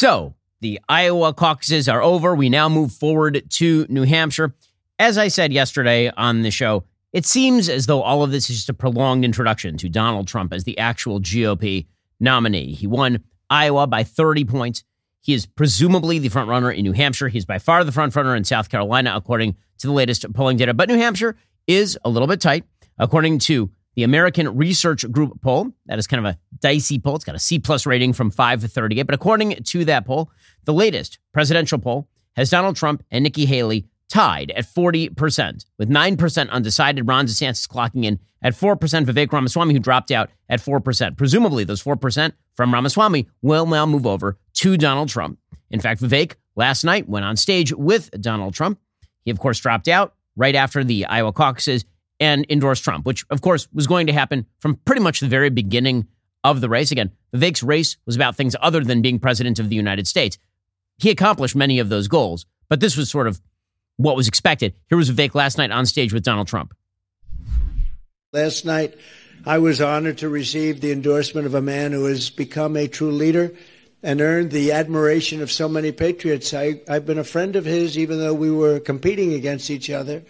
So the Iowa caucuses are over. We now move forward to New Hampshire. As I said yesterday on the show, it seems as though all of this is just a prolonged introduction to Donald Trump as the actual GOP nominee. He won Iowa by 30 points. He is presumably the front runner in New Hampshire. He's by far the front runner in South Carolina, according to the latest polling data. But New Hampshire is a little bit tight, according to the American Research Group poll. That is kind of a dicey poll. It's got a C plus rating from 5 to 38. But according to that poll, the latest presidential poll has Donald Trump and Nikki Haley tied at 40%, with 9% undecided. Ron DeSantis clocking in at 4%. Vivek Ramaswamy, who dropped out at 4%. Presumably, those 4% from Ramaswamy will now move over to Donald Trump. In fact, Vivek last night went on stage with Donald Trump. He, of course, dropped out right after the Iowa caucuses and endorsed Trump, which, of course, was going to happen from pretty much the very beginning of the race. Again, Vivek's race was about things other than being president of the United States. He accomplished many of those goals, but this was sort of what was expected. Here was Vivek last night on stage with Donald Trump. Last night, I was honored to receive the endorsement of a man who has become a true leader and earned the admiration of so many patriots. I, have been a friend of his, even though we were competing against each other.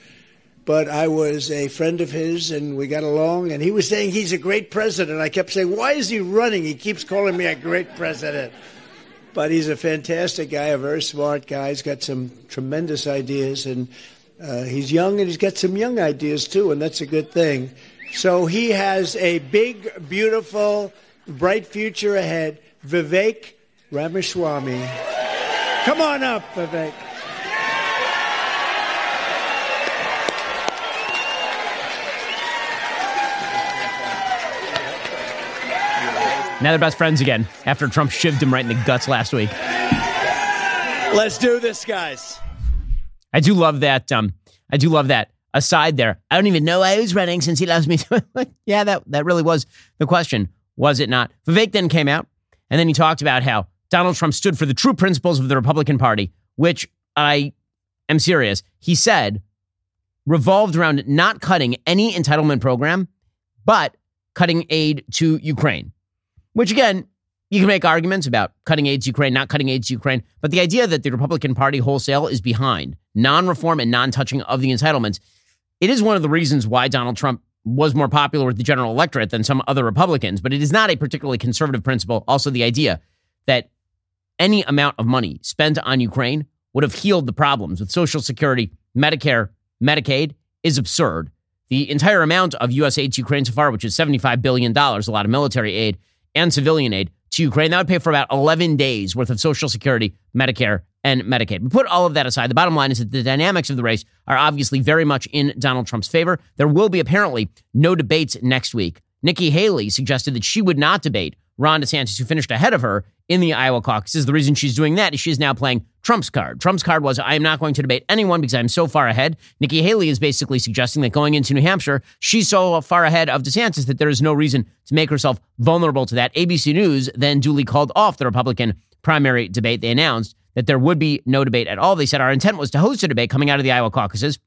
But I was a friend of his, and we got along. And he was saying he's a great president. I kept saying, "Why is he running? He keeps calling me a great president." But he's a fantastic guy, a very smart guy. He's got some tremendous ideas, and uh, he's young, and he's got some young ideas too, and that's a good thing. So he has a big, beautiful, bright future ahead. Vivek Ramaswamy. Come on up, Vivek. Now they're best friends again after Trump shivved him right in the guts last week. Let's do this, guys. I do love that. Um, I do love that aside there. I don't even know why he's running since he loves me. yeah, that, that really was the question, was it not? Vivek then came out and then he talked about how Donald Trump stood for the true principles of the Republican Party, which I am serious. He said revolved around not cutting any entitlement program, but cutting aid to Ukraine. Which again, you can make arguments about cutting aid to Ukraine, not cutting aid to Ukraine, but the idea that the Republican Party wholesale is behind non reform and non touching of the entitlements, it is one of the reasons why Donald Trump was more popular with the general electorate than some other Republicans, but it is not a particularly conservative principle. Also, the idea that any amount of money spent on Ukraine would have healed the problems with Social Security, Medicare, Medicaid is absurd. The entire amount of U.S. aid to Ukraine so far, which is $75 billion, a lot of military aid and civilian aid to Ukraine, that would pay for about 11 days worth of Social Security, Medicare, and Medicaid. But put all of that aside, the bottom line is that the dynamics of the race are obviously very much in Donald Trump's favor. There will be apparently no debates next week. Nikki Haley suggested that she would not debate Ron DeSantis, who finished ahead of her in the Iowa caucuses. The reason she's doing that is she's now playing Trump's card. Trump's card was, I am not going to debate anyone because I'm so far ahead. Nikki Haley is basically suggesting that going into New Hampshire, she's so far ahead of DeSantis that there is no reason to make herself vulnerable to that. ABC News then duly called off the Republican primary debate. They announced that there would be no debate at all. They said our intent was to host a debate coming out of the Iowa caucuses.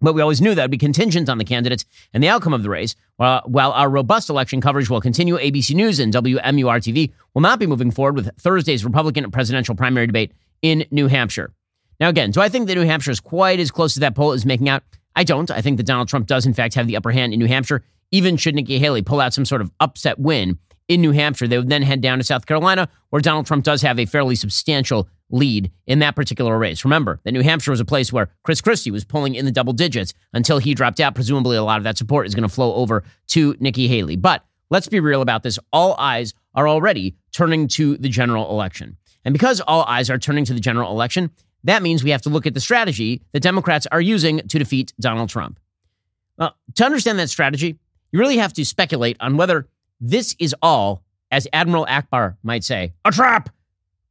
But we always knew that would be contingent on the candidates and the outcome of the race. While, while our robust election coverage will continue, ABC News and WMUR TV will not be moving forward with Thursday's Republican presidential primary debate in New Hampshire. Now, again, do I think that New Hampshire is quite as close to that poll as making out? I don't. I think that Donald Trump does, in fact, have the upper hand in New Hampshire, even should Nikki Haley pull out some sort of upset win in New Hampshire. They would then head down to South Carolina, where Donald Trump does have a fairly substantial lead in that particular race. Remember that New Hampshire was a place where Chris Christie was pulling in the double digits until he dropped out. Presumably, a lot of that support is going to flow over to Nikki Haley. But let's be real about this. All eyes are already turning to the general election. And because all eyes are turning to the general election, that means we have to look at the strategy that Democrats are using to defeat Donald Trump. Well, to understand that strategy, you really have to speculate on whether this is all, as Admiral Ackbar might say, a trap.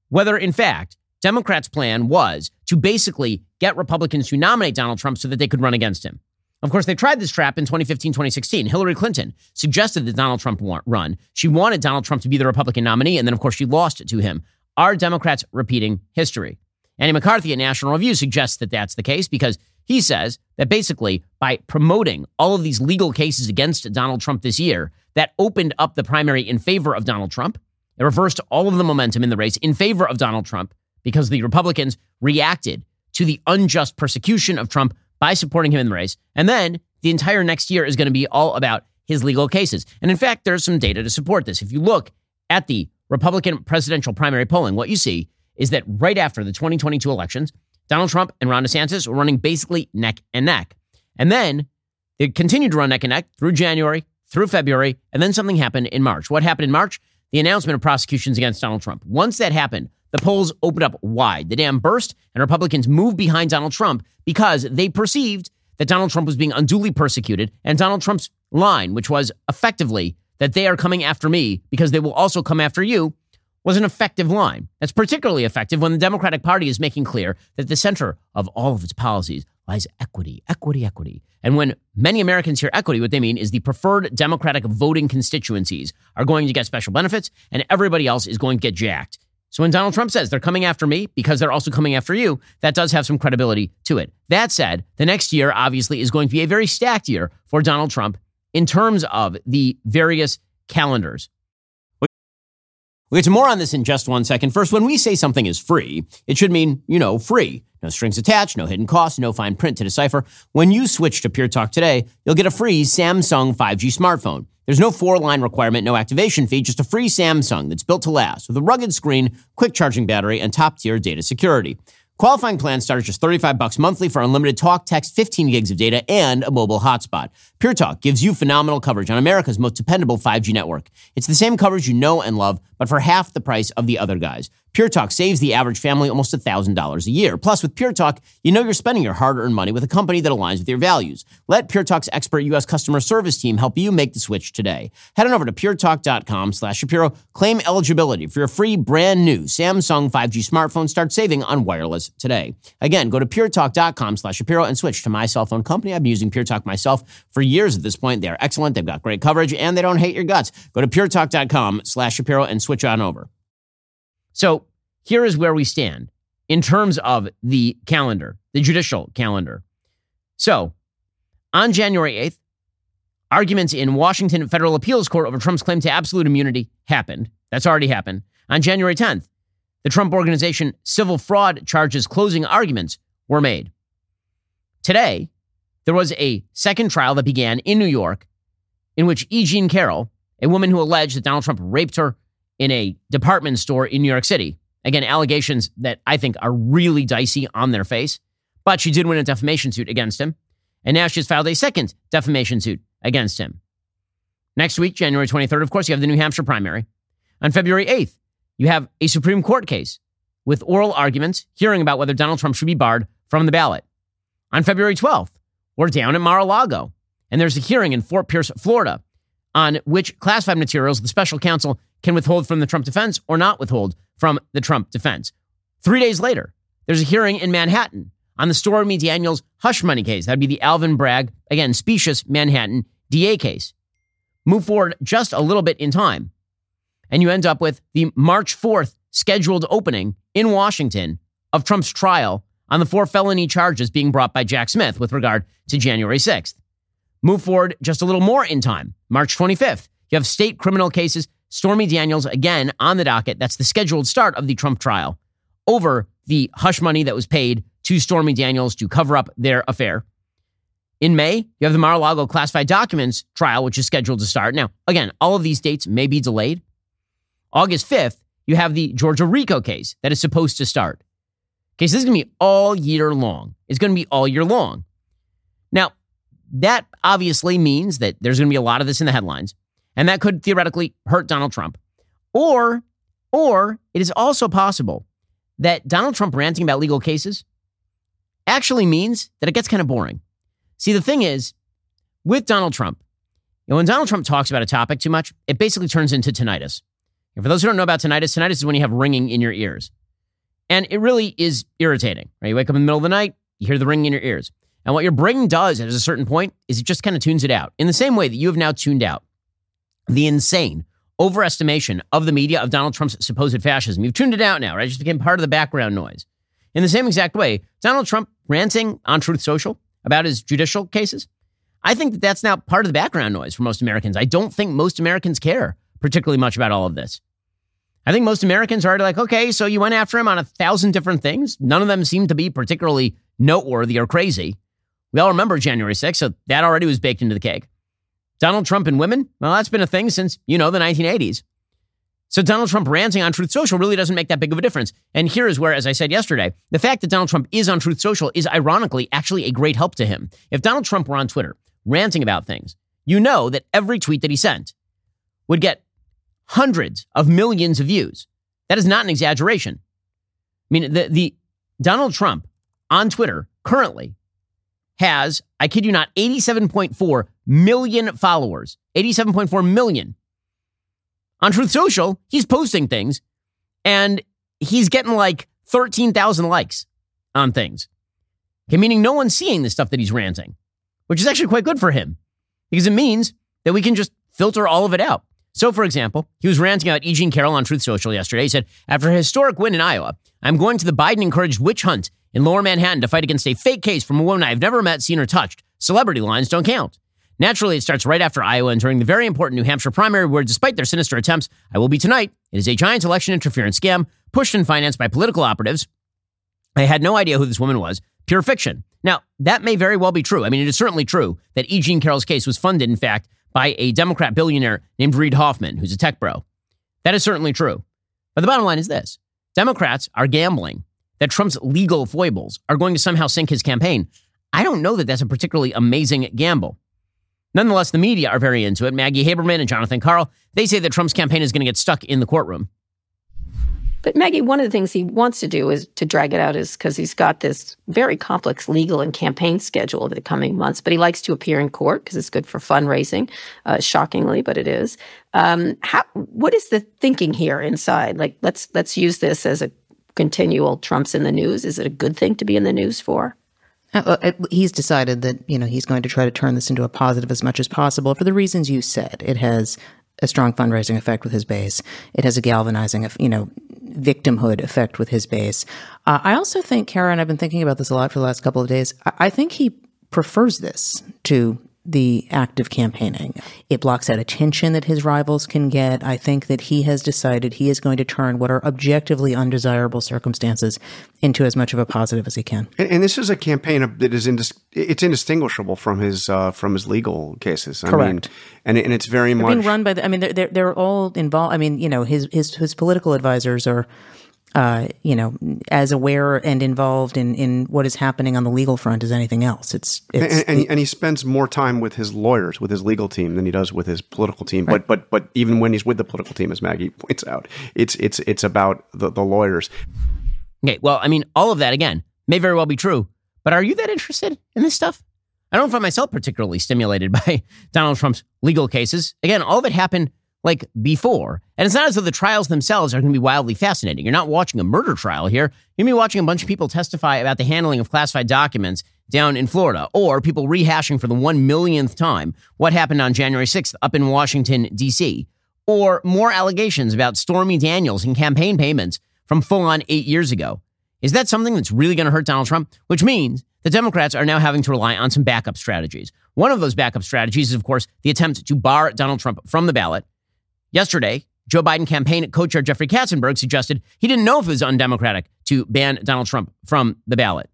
Whether, in fact, Democrats' plan was to basically get Republicans to nominate Donald Trump so that they could run against him. Of course, they tried this trap in 2015, 2016. Hillary Clinton suggested that Donald Trump run. She wanted Donald Trump to be the Republican nominee, and then, of course, she lost to him. Are Democrats repeating history? Andy McCarthy at National Review suggests that that's the case because he says that basically by promoting all of these legal cases against Donald Trump this year, that opened up the primary in favor of Donald Trump It reversed all of the momentum in the race in favor of Donald Trump because the Republicans reacted to the unjust persecution of Trump by supporting him in the race. And then the entire next year is going to be all about his legal cases. And in fact, there's some data to support this. If you look at the Republican presidential primary polling, what you see is that right after the 2022 elections, Donald Trump and Ron DeSantis were running basically neck and neck. And then they continued to run neck and neck through January, through February, and then something happened in March. What happened in March? The announcement of prosecutions against Donald Trump. Once that happened, the polls opened up wide. The dam burst, and Republicans moved behind Donald Trump because they perceived that Donald Trump was being unduly persecuted. And Donald Trump's line, which was effectively that they are coming after me because they will also come after you, was an effective line. That's particularly effective when the Democratic Party is making clear that the center of all of its policies lies equity, equity, equity. And when many Americans hear equity, what they mean is the preferred Democratic voting constituencies are going to get special benefits and everybody else is going to get jacked. So when Donald Trump says they're coming after me because they're also coming after you, that does have some credibility to it. That said, the next year obviously is going to be a very stacked year for Donald Trump in terms of the various calendars. We'll get to more on this in just one second. First, when we say something is free, it should mean, you know, free. No strings attached, no hidden costs, no fine print to decipher. When you switch to Pure Talk today, you'll get a free Samsung 5G smartphone. There's no four line requirement, no activation fee, just a free Samsung that's built to last with a rugged screen, quick charging battery, and top tier data security. Qualifying plans start at just 35 bucks monthly for unlimited talk, text, 15 gigs of data, and a mobile hotspot. Pure Talk gives you phenomenal coverage on America's most dependable 5G network. It's the same coverage you know and love, but for half the price of the other guys. Pure Talk saves the average family almost $1,000 a year. Plus, with Pure Talk, you know you're spending your hard earned money with a company that aligns with your values. Let Pure Talk's expert U.S. customer service team help you make the switch today. Head on over to puretalk.com slash Shapiro. Claim eligibility for your free brand new Samsung 5G smartphone. Start saving on wireless today. Again, go to puretalk.com slash Shapiro and switch to my cell phone company. I've been using Pure Talk myself for years at this point. They are excellent. They've got great coverage and they don't hate your guts. Go to puretalk.com slash Shapiro and switch on over. So here is where we stand in terms of the calendar, the judicial calendar. So on January 8th, arguments in Washington Federal Appeals Court over Trump's claim to absolute immunity happened. That's already happened. On January 10th, the Trump Organization civil fraud charges closing arguments were made. Today, there was a second trial that began in New York in which E. Jean Carroll, a woman who alleged that Donald Trump raped her in a department store in New York City. Again, allegations that I think are really dicey on their face. But she did win a defamation suit against him. And now she's filed a second defamation suit against him. Next week, January 23rd, of course, you have the New Hampshire primary. On February 8th, you have a Supreme Court case with oral arguments hearing about whether Donald Trump should be barred from the ballot. On February 12th, we're down at Mar a Lago, and there's a hearing in Fort Pierce, Florida, on which classified materials the special counsel can withhold from the Trump defense or not withhold from the Trump defense. Three days later, there's a hearing in Manhattan on the Stormy Daniels hush money case. That'd be the Alvin Bragg, again, specious Manhattan DA case. Move forward just a little bit in time, and you end up with the March 4th scheduled opening in Washington of Trump's trial on the four felony charges being brought by Jack Smith with regard to January 6th. Move forward just a little more in time, March 25th. You have state criminal cases Stormy Daniels again on the docket. That's the scheduled start of the Trump trial over the hush money that was paid to Stormy Daniels to cover up their affair. In May, you have the Mar a Lago classified documents trial, which is scheduled to start. Now, again, all of these dates may be delayed. August 5th, you have the Georgia RICO case that is supposed to start. Okay, so this is going to be all year long. It's going to be all year long. Now, that obviously means that there's going to be a lot of this in the headlines. And that could theoretically hurt Donald Trump. Or, or it is also possible that Donald Trump ranting about legal cases actually means that it gets kind of boring. See, the thing is, with Donald Trump, you know, when Donald Trump talks about a topic too much, it basically turns into tinnitus. And for those who don't know about tinnitus, tinnitus is when you have ringing in your ears. And it really is irritating, right? You wake up in the middle of the night, you hear the ringing in your ears. And what your brain does at a certain point is it just kind of tunes it out in the same way that you have now tuned out the insane overestimation of the media of Donald Trump's supposed fascism. You've tuned it out now, right? It just became part of the background noise. In the same exact way, Donald Trump ranting on Truth Social about his judicial cases, I think that that's now part of the background noise for most Americans. I don't think most Americans care particularly much about all of this. I think most Americans are already like, okay, so you went after him on a thousand different things. None of them seem to be particularly noteworthy or crazy. We all remember January 6th, so that already was baked into the cake. Donald Trump and women, well, that's been a thing since, you know, the 1980s. So Donald Trump ranting on Truth Social really doesn't make that big of a difference. And here is where, as I said yesterday, the fact that Donald Trump is on Truth Social is ironically actually a great help to him. If Donald Trump were on Twitter ranting about things, you know that every tweet that he sent would get hundreds of millions of views. That is not an exaggeration. I mean, the, the Donald Trump on Twitter currently has, I kid you not, 87.4 million followers. 87.4 million. On Truth Social, he's posting things and he's getting like 13,000 likes on things. Okay, meaning no one's seeing the stuff that he's ranting, which is actually quite good for him because it means that we can just filter all of it out. So, for example, he was ranting about E. Jean Carroll on Truth Social yesterday. He said, After a historic win in Iowa, I'm going to the Biden encouraged witch hunt in lower Manhattan to fight against a fake case from a woman I've never met, seen, or touched. Celebrity lines don't count. Naturally, it starts right after Iowa and during the very important New Hampshire primary, where despite their sinister attempts, I will be tonight. It is a giant election interference scam pushed and financed by political operatives. I had no idea who this woman was. Pure fiction. Now, that may very well be true. I mean, it is certainly true that E. Jean Carroll's case was funded, in fact, by a Democrat billionaire named Reid Hoffman, who's a tech bro. That is certainly true. But the bottom line is this Democrats are gambling that Trump's legal foibles are going to somehow sink his campaign. I don't know that that's a particularly amazing gamble. Nonetheless, the media are very into it. Maggie Haberman and Jonathan Karl, they say that Trump's campaign is going to get stuck in the courtroom. But Maggie, one of the things he wants to do is to drag it out is because he's got this very complex legal and campaign schedule over the coming months. But he likes to appear in court because it's good for fundraising, uh, shockingly, but it is. Um, how, what is the thinking here inside? Like, let's let's use this as a continual Trump's in the news. Is it a good thing to be in the news for? Uh, he's decided that you know he's going to try to turn this into a positive as much as possible for the reasons you said. It has a strong fundraising effect with his base. It has a galvanizing, you know, victimhood effect with his base. Uh, I also think, Karen, I've been thinking about this a lot for the last couple of days. I, I think he prefers this to the act of campaigning. It blocks out attention that his rivals can get. I think that he has decided he is going to turn what are objectively undesirable circumstances into as much of a positive as he can. And, and this is a campaign that is indis- it's indistinguishable from his uh, from his legal cases. I Correct. Mean, and and it's very they're much being run by. The, I mean, they're, they're they're all involved. I mean, you know, his his his political advisors are uh, you know, as aware and involved in, in what is happening on the legal front as anything else. It's, it's and, and, and, he spends more time with his lawyers, with his legal team, than he does with his political team. Right. But but but even when he's with the political team, as Maggie points out, it's it's it's about the, the lawyers. Okay, well, I mean, all of that again may very well be true, but are you that interested in this stuff? I don't find myself particularly stimulated by Donald Trump's legal cases. Again, all of it happened like before. And it's not as though the trials themselves are going to be wildly fascinating. You're not watching a murder trial here. You're going to be watching a bunch of people testify about the handling of classified documents down in Florida, or people rehashing for the one millionth time what happened on January 6th up in Washington, D.C., or more allegations about Stormy Daniels and campaign payments from full on eight years ago. Is that something that's really going to hurt Donald Trump? Which means the Democrats are now having to rely on some backup strategies. One of those backup strategies is, of course, the attempt to bar Donald Trump from the ballot Yesterday, Joe Biden campaign co chair Jeffrey Katzenberg suggested he didn't know if it was undemocratic to ban Donald Trump from the ballot.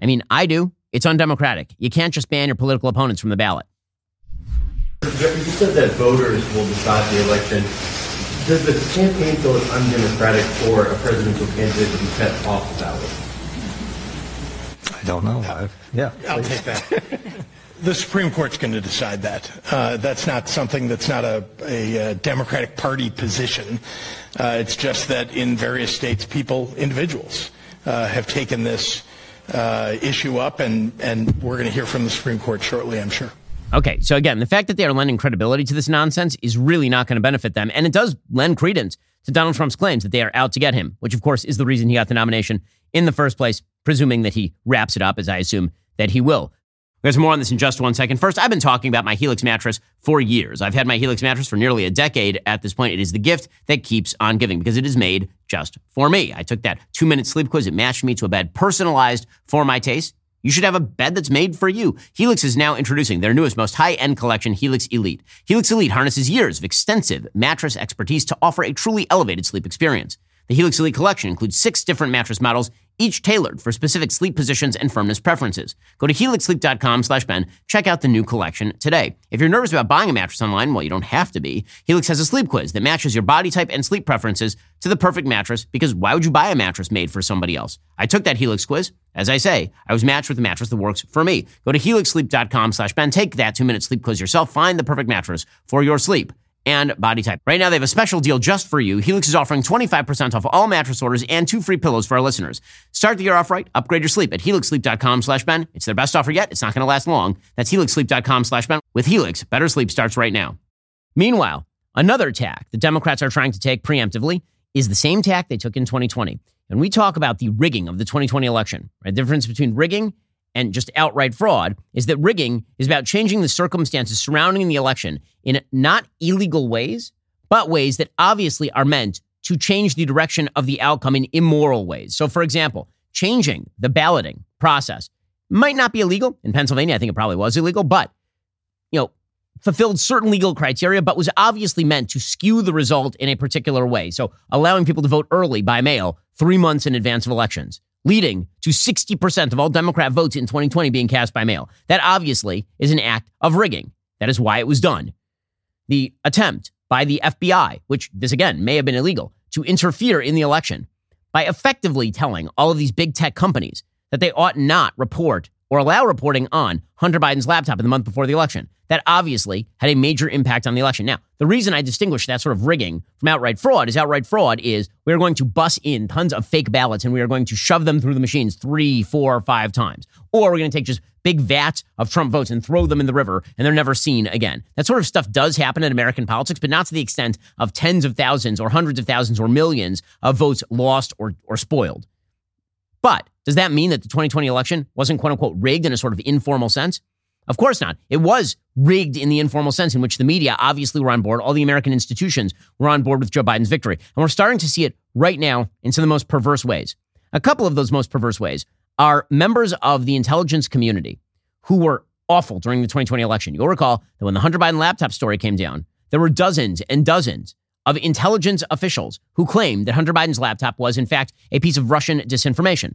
I mean, I do. It's undemocratic. You can't just ban your political opponents from the ballot. Jeffrey, You said that voters will decide the election. Does the campaign feel it's undemocratic for a presidential candidate to be kept off the ballot? I don't know. I've, yeah. I'll take that. The Supreme Court's going to decide that. Uh, that's not something that's not a, a, a Democratic Party position. Uh, it's just that in various states, people, individuals, uh, have taken this uh, issue up, and, and we're going to hear from the Supreme Court shortly, I'm sure. Okay, so again, the fact that they are lending credibility to this nonsense is really not going to benefit them. And it does lend credence to Donald Trump's claims that they are out to get him, which of course is the reason he got the nomination in the first place, presuming that he wraps it up, as I assume that he will. There's more on this in just one second. First, I've been talking about my Helix mattress for years. I've had my Helix mattress for nearly a decade at this point. It is the gift that keeps on giving because it is made just for me. I took that two minute sleep quiz. It matched me to a bed personalized for my taste. you should have a bed that's made for you. Helix is now introducing their newest, most high end collection, Helix Elite. Helix Elite harnesses years of extensive mattress expertise to offer a truly elevated sleep experience. The Helix Elite collection includes six different mattress models, each tailored for specific sleep positions and firmness preferences. Go to helixsleep.com slash Ben. Check out the new collection today. If you're nervous about buying a mattress online, well, you don't have to be. Helix has a sleep quiz that matches your body type and sleep preferences to the perfect mattress because why would you buy a mattress made for somebody else? I took that Helix quiz. As I say, I was matched with a mattress that works for me. Go to helixsleep.com slash Ben. Take that two minute sleep quiz yourself. Find the perfect mattress for your sleep and body type. Right now, they have a special deal just for you. Helix is offering 25% off all mattress orders and two free pillows for our listeners. Start the year off right. Upgrade your sleep at helixsleep.com slash Ben. It's their best offer yet. It's not going to last long. That's helixsleep.com slash Ben. With Helix, better sleep starts right now. Meanwhile, another tack the Democrats are trying to take preemptively is the same tack they took in 2020. And we talk about the rigging of the 2020 election. Right? The difference between rigging and just outright fraud is that rigging is about changing the circumstances surrounding the election in not illegal ways, but ways that obviously are meant to change the direction of the outcome in immoral ways. So, for example, changing the balloting process might not be illegal. In Pennsylvania, I think it probably was illegal, but, you know, fulfilled certain legal criteria, but was obviously meant to skew the result in a particular way. So, allowing people to vote early by mail three months in advance of elections leading to 60% of all Democrat votes in 2020 being cast by mail. That obviously is an act of rigging. That is why it was done. The attempt by the FBI, which this again may have been illegal, to interfere in the election by effectively telling all of these big tech companies that they ought not report or allow reporting on Hunter Biden's laptop in the month before the election. That obviously had a major impact on the election. Now, the reason I distinguish that sort of rigging from outright fraud is outright fraud is we're going to bus in tons of fake ballots and we are going to shove them through the machines three, four, five times. Or we're going to take just big vats of Trump votes and throw them in the river and they're never seen again. That sort of stuff does happen in American politics, but not to the extent of tens of thousands or hundreds of thousands or millions of votes lost or, or spoiled. But does that mean that the 2020 election wasn't quote unquote rigged in a sort of informal sense? Of course not. It was rigged in the informal sense in which the media obviously were on board. All the American institutions were on board with Joe Biden's victory. And we're starting to see it right now in some of the most perverse ways. A couple of those most perverse ways are members of the intelligence community who were awful during the 2020 election. You'll recall that when the Hunter Biden laptop story came down, there were dozens and dozens of intelligence officials who claimed that Hunter Biden's laptop was, in fact, a piece of Russian disinformation.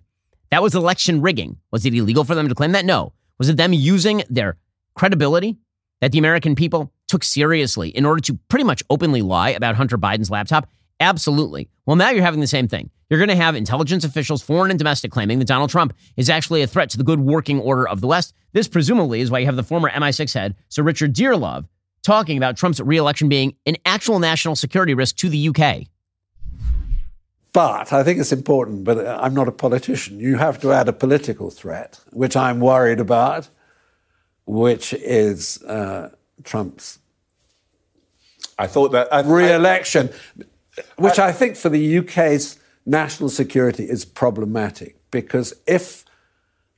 That was election rigging. Was it illegal for them to claim that? No. Was it them using their credibility that the American people took seriously in order to pretty much openly lie about Hunter Biden's laptop? Absolutely. Well, now you're having the same thing. You're going to have intelligence officials, foreign and domestic, claiming that Donald Trump is actually a threat to the good working order of the West. This presumably is why you have the former MI6 head, Sir Richard Dearlove, talking about Trump's reelection being an actual national security risk to the UK. But I think it's important, but I'm not a politician. You have to add a political threat, which I'm worried about, which is uh, Trump's. I thought that I, re-election, I, which I, I think for the UK's national security is problematic because if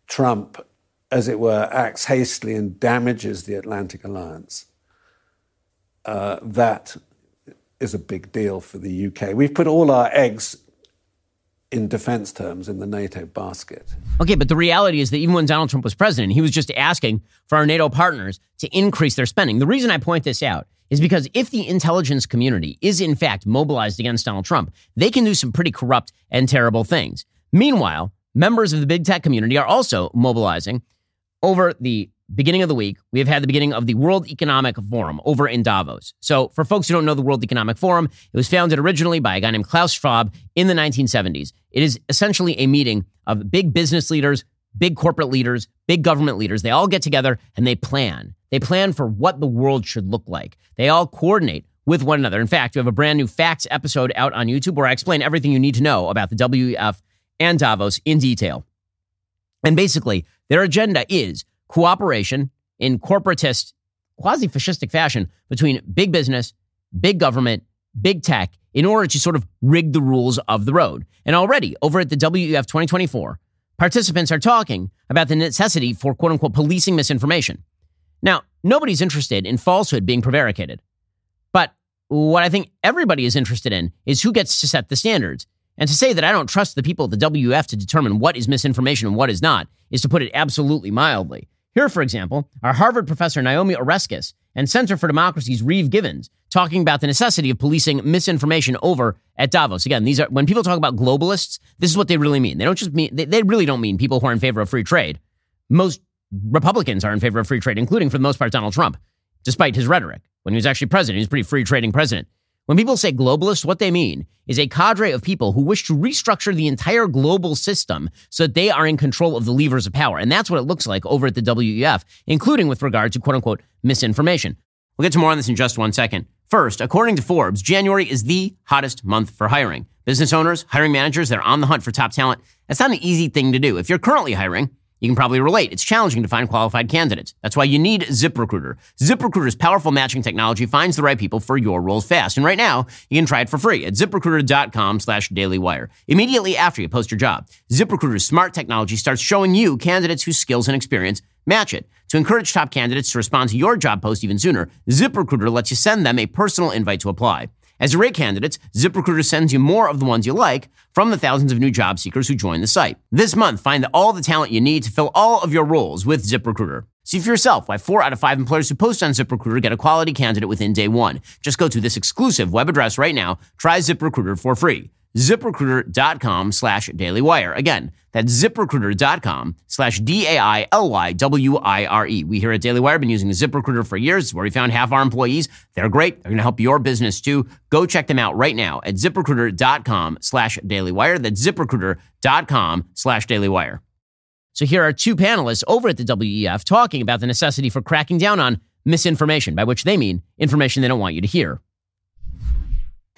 Trump, as it were, acts hastily and damages the Atlantic Alliance, uh, that is a big deal for the UK. We've put all our eggs in defense terms in the NATO basket. Okay, but the reality is that even when Donald Trump was president, he was just asking for our NATO partners to increase their spending. The reason I point this out is because if the intelligence community is in fact mobilized against Donald Trump, they can do some pretty corrupt and terrible things. Meanwhile, members of the big tech community are also mobilizing over the beginning of the week, we have had the beginning of the World Economic Forum over in Davos. So, for folks who don't know the World Economic Forum, it was founded originally by a guy named Klaus Schwab in the 1970s. It is essentially a meeting of big business leaders, big corporate leaders, big government leaders. They all get together and they plan. They plan for what the world should look like. They all coordinate with one another. In fact, we have a brand new facts episode out on YouTube where I explain everything you need to know about the WEF and Davos in detail. And basically, their agenda is cooperation in corporatist, quasi fascistic fashion between big business, big government, big tech in order to sort of rig the rules of the road. And already over at the WEF 2024, participants are talking about the necessity for quote unquote policing misinformation. Now, nobody's interested in falsehood being prevaricated. But what I think everybody is interested in is who gets to set the standards. And to say that I don't trust the people at the WEF to determine what is misinformation and what is not is to put it absolutely mildly. Here, for example, are Harvard professor Naomi Oreskes and Center for Democracy's Reeve Givens talking about the necessity of policing misinformation over at Davos. Again, these are when people talk about globalists, this is what they really mean. They don't just mean they, they really don't mean people who are in favor of free trade. Most Republicans are in favor of free trade, including for the most part Donald Trump, despite his rhetoric. When he was actually president, he was a pretty free trading president. When people say globalist, what they mean is a cadre of people who wish to restructure the entire global system so that they are in control of the levers of power. And that's what it looks like over at the WEF, including with regard to quote unquote misinformation. We'll get to more on this in just one second. First, according to Forbes, January is the hottest month for hiring. Business owners, hiring managers, they're on the hunt for top talent. That's not an easy thing to do. If you're currently hiring, you can probably relate. It's challenging to find qualified candidates. That's why you need ZipRecruiter. ZipRecruiter's powerful matching technology finds the right people for your roles fast. And right now, you can try it for free at ziprecruiter.com slash dailywire. Immediately after you post your job, ZipRecruiter's smart technology starts showing you candidates whose skills and experience match it. To encourage top candidates to respond to your job post even sooner, ZipRecruiter lets you send them a personal invite to apply. As rate candidates, ZipRecruiter sends you more of the ones you like from the thousands of new job seekers who join the site. This month, find all the talent you need to fill all of your roles with ZipRecruiter. See for yourself why four out of five employers who post on ZipRecruiter get a quality candidate within day one. Just go to this exclusive web address right now. Try ZipRecruiter for free ziprecruiter.com slash dailywire. Again, that's ziprecruiter.com slash D-A-I-L-Y-W-I-R-E. We here at Daily Wire have been using ZipRecruiter for years. It's where we found half our employees. They're great. They're going to help your business too. Go check them out right now at ziprecruiter.com slash dailywire. That's ziprecruiter.com slash dailywire. So here are two panelists over at the WEF talking about the necessity for cracking down on misinformation, by which they mean information they don't want you to hear.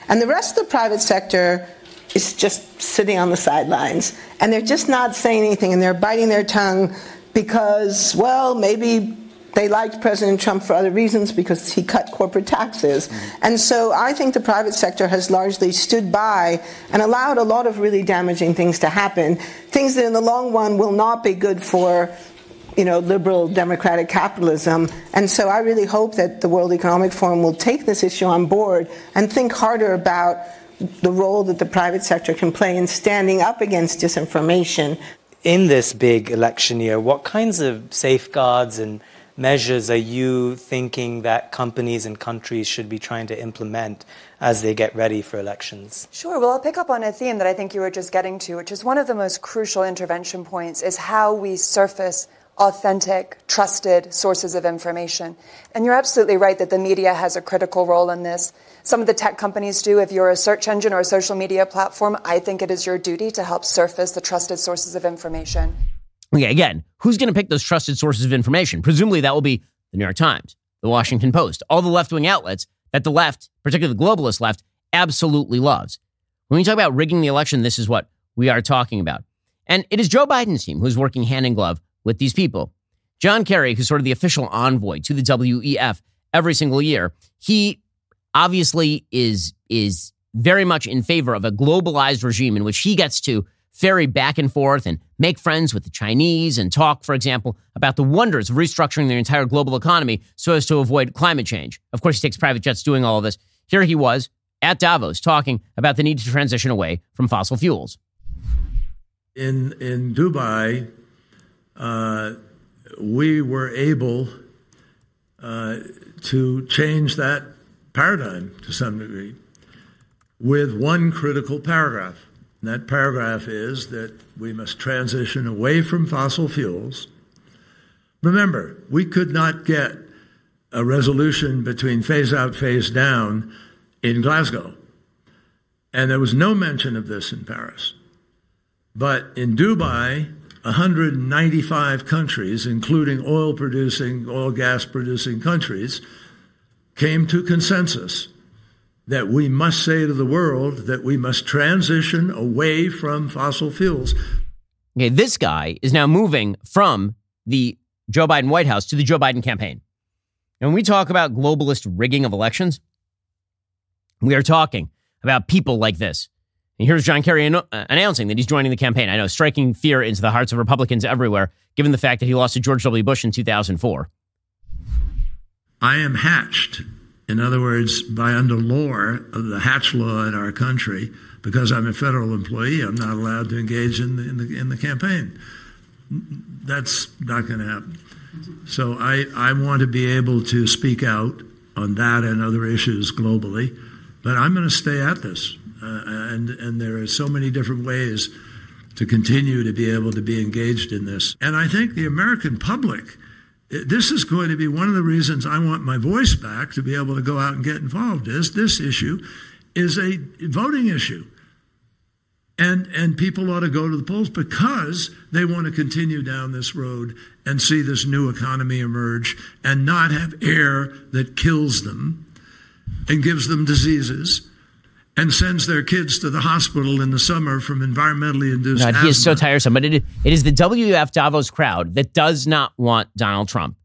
And the rest of the private sector is just sitting on the sidelines. And they're just not saying anything and they're biting their tongue because, well, maybe they liked President Trump for other reasons because he cut corporate taxes. Mm-hmm. And so I think the private sector has largely stood by and allowed a lot of really damaging things to happen, things that in the long run will not be good for you know, liberal democratic capitalism. And so I really hope that the World Economic Forum will take this issue on board and think harder about the role that the private sector can play in standing up against disinformation. In this big election year, what kinds of safeguards and measures are you thinking that companies and countries should be trying to implement as they get ready for elections? Sure. Well, I'll pick up on a theme that I think you were just getting to, which is one of the most crucial intervention points is how we surface authentic, trusted sources of information. And you're absolutely right that the media has a critical role in this. Some of the tech companies do. If you're a search engine or a social media platform, I think it is your duty to help surface the trusted sources of information. Okay, again, who's going to pick those trusted sources of information? Presumably that will be the New York Times, the Washington Post, all the left wing outlets that the left, particularly the globalist left, absolutely loves. When we talk about rigging the election, this is what we are talking about. And it is Joe Biden's team who's working hand in glove with these people. John Kerry, who's sort of the official envoy to the WEF every single year, he obviously is is very much in favor of a globalized regime in which he gets to ferry back and forth and make friends with the Chinese and talk, for example, about the wonders of restructuring their entire global economy so as to avoid climate change. Of course, he takes private jets doing all of this. Here he was at Davos talking about the need to transition away from fossil fuels. In in Dubai, uh, we were able uh, to change that paradigm to some degree with one critical paragraph. And that paragraph is that we must transition away from fossil fuels. Remember, we could not get a resolution between phase out, phase down in Glasgow. And there was no mention of this in Paris. But in Dubai, 195 countries, including oil producing, oil gas producing countries, came to consensus that we must say to the world that we must transition away from fossil fuels. Okay, this guy is now moving from the Joe Biden White House to the Joe Biden campaign. And when we talk about globalist rigging of elections, we are talking about people like this. And here's John Kerry an- uh, announcing that he's joining the campaign. I know, striking fear into the hearts of Republicans everywhere, given the fact that he lost to George W. Bush in 2004. I am hatched. In other words, by under law, of the Hatch law in our country, because I'm a federal employee, I'm not allowed to engage in the, in the, in the campaign. That's not going to happen. So I, I want to be able to speak out on that and other issues globally, but I'm going to stay at this. Uh, and, and there are so many different ways to continue to be able to be engaged in this. And I think the American public, this is going to be one of the reasons I want my voice back to be able to go out and get involved is this issue is a voting issue. And, and people ought to go to the polls because they want to continue down this road and see this new economy emerge and not have air that kills them and gives them diseases and sends their kids to the hospital in the summer from environmentally induced God, asthma. he is so tiresome. But it, it is the WF Davos crowd that does not want Donald Trump.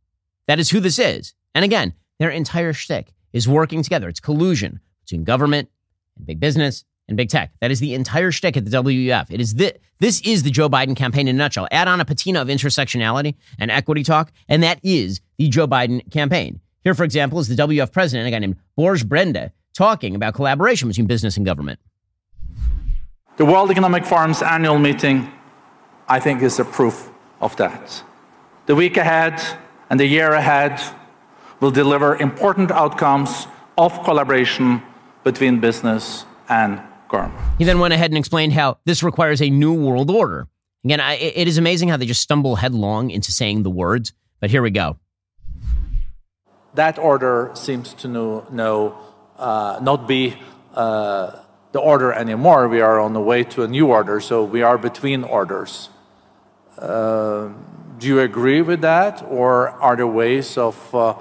That is who this is. And again, their entire shtick is working together. It's collusion between government and big business and big tech. That is the entire shtick at the WEF. It is the, this is the Joe Biden campaign in a nutshell. Add on a patina of intersectionality and equity talk, and that is the Joe Biden campaign. Here, for example, is the WF president, a guy named Borge Brende, talking about collaboration between business and government. The World Economic Forum's annual meeting, I think, is a proof of that. The week ahead and the year ahead will deliver important outcomes of collaboration between business and government. He then went ahead and explained how this requires a new world order. Again, I, it is amazing how they just stumble headlong into saying the words, but here we go. That order seems to know, know not be uh, the order anymore. We are on the way to a new order, so we are between orders. Uh, do you agree with that, or are there ways of uh,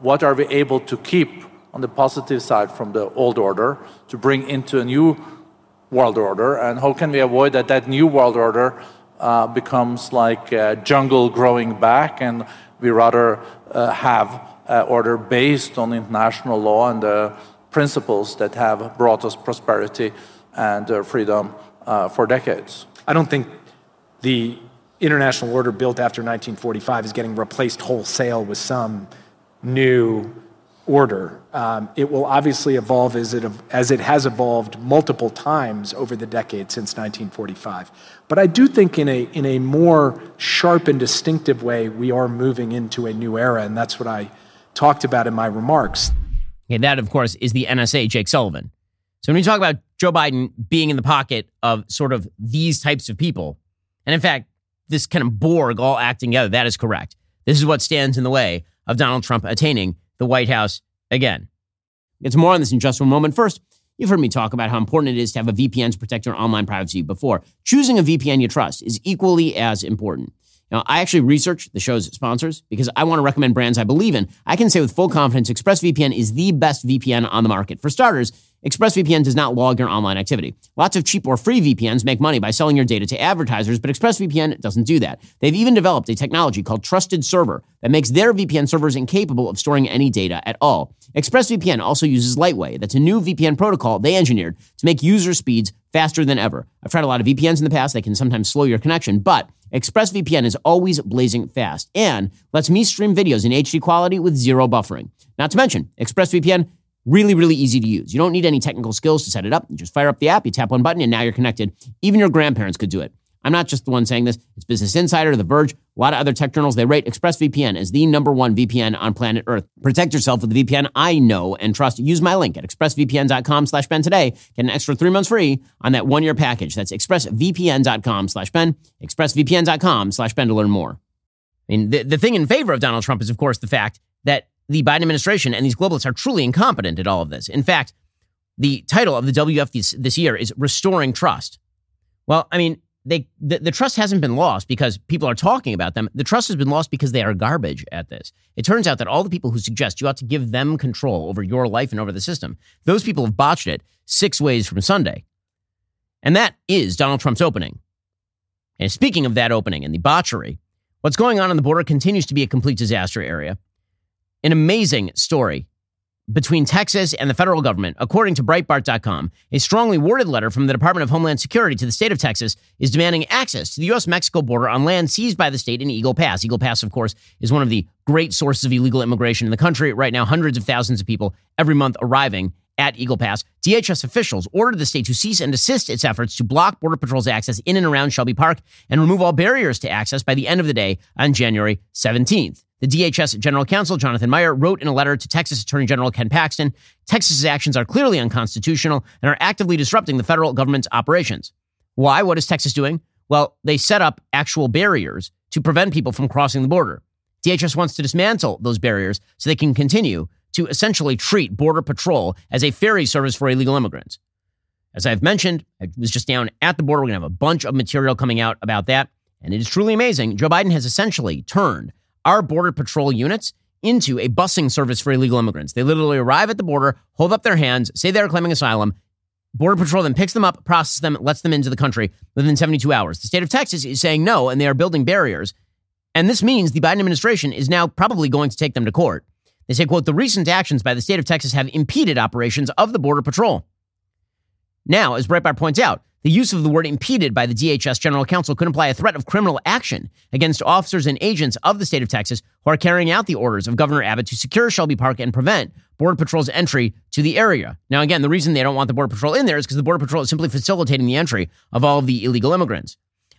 what are we able to keep on the positive side from the old order to bring into a new world order, and how can we avoid that that new world order uh, becomes like a jungle growing back, and we rather uh, have uh, order based on international law and the principles that have brought us prosperity and uh, freedom uh, for decades. I don't think the international order built after 1945 is getting replaced wholesale with some new order. Um, it will obviously evolve as it, as it has evolved multiple times over the decades since 1945. But I do think in a, in a more sharp and distinctive way, we are moving into a new era, and that's what I talked about in my remarks. Okay, that, of course, is the NSA, Jake Sullivan. So when you talk about Joe Biden being in the pocket of sort of these types of people, and in fact, this kind of Borg all acting together, that is correct. This is what stands in the way of Donald Trump attaining the White House again. It's more on this in just one moment. First, you've heard me talk about how important it is to have a VPN to protect your online privacy before. Choosing a VPN you trust is equally as important. Now, I actually research the show's sponsors because I want to recommend brands I believe in. I can say with full confidence ExpressVPN is the best VPN on the market. For starters, ExpressVPN does not log your online activity. Lots of cheap or free VPNs make money by selling your data to advertisers, but ExpressVPN doesn't do that. They've even developed a technology called Trusted Server that makes their VPN servers incapable of storing any data at all. ExpressVPN also uses Lightway. That's a new VPN protocol they engineered to make user speeds faster than ever. I've tried a lot of VPNs in the past. They can sometimes slow your connection, but ExpressVPN is always blazing fast and lets me stream videos in HD quality with zero buffering. Not to mention, ExpressVPN Really, really easy to use. You don't need any technical skills to set it up. You just fire up the app, you tap one button, and now you're connected. Even your grandparents could do it. I'm not just the one saying this. It's Business Insider, The Verge, a lot of other tech journals. They rate ExpressVPN as the number one VPN on planet Earth. Protect yourself with the VPN I know and trust. Use my link at expressvpn.com slash Ben today. Get an extra three months free on that one-year package. That's expressvpn.com slash Ben, expressvpn.com slash Ben to learn more. I mean, the, the thing in favor of Donald Trump is, of course, the fact that the Biden administration and these globalists are truly incompetent at all of this. In fact, the title of the WF this, this year is Restoring Trust. Well, I mean, they the, the, trust hasn't been lost because people are talking about them. The trust has been lost because they are garbage at this. It turns out that all the people who suggest you ought to give them control over your life and over the system, those people have botched it six ways from Sunday. And that is Donald Trump's opening. And speaking of that opening and the botchery, what's going on on the border continues to be a complete disaster area an amazing story between Texas and the federal government. According to Breitbart.com, a strongly worded letter from the Department of Homeland Security to the state of Texas is demanding access to the U.S. Mexico border on land seized by the state in Eagle Pass. Eagle Pass, of course, is one of the great sources of illegal immigration in the country. Right now, hundreds of thousands of people every month arriving at Eagle Pass, DHS officials ordered the state to cease and desist its efforts to block Border Patrol's access in and around Shelby Park and remove all barriers to access by the end of the day on January 17th. The DHS General Counsel, Jonathan Meyer, wrote in a letter to Texas Attorney General Ken Paxton Texas's actions are clearly unconstitutional and are actively disrupting the federal government's operations. Why? What is Texas doing? Well, they set up actual barriers to prevent people from crossing the border. DHS wants to dismantle those barriers so they can continue to essentially treat Border Patrol as a ferry service for illegal immigrants. As I've mentioned, I was just down at the border. We're going to have a bunch of material coming out about that. And it is truly amazing. Joe Biden has essentially turned our Border Patrol units into a busing service for illegal immigrants. They literally arrive at the border, hold up their hands, say they're claiming asylum. Border Patrol then picks them up, processes them, lets them into the country within 72 hours. The state of Texas is saying no, and they are building barriers. And this means the Biden administration is now probably going to take them to court. They say, quote, the recent actions by the state of Texas have impeded operations of the Border Patrol. Now, as Breitbart points out, the use of the word impeded by the DHS General Counsel could imply a threat of criminal action against officers and agents of the state of Texas who are carrying out the orders of Governor Abbott to secure Shelby Park and prevent Border Patrol's entry to the area. Now, again, the reason they don't want the Border Patrol in there is because the Border Patrol is simply facilitating the entry of all of the illegal immigrants.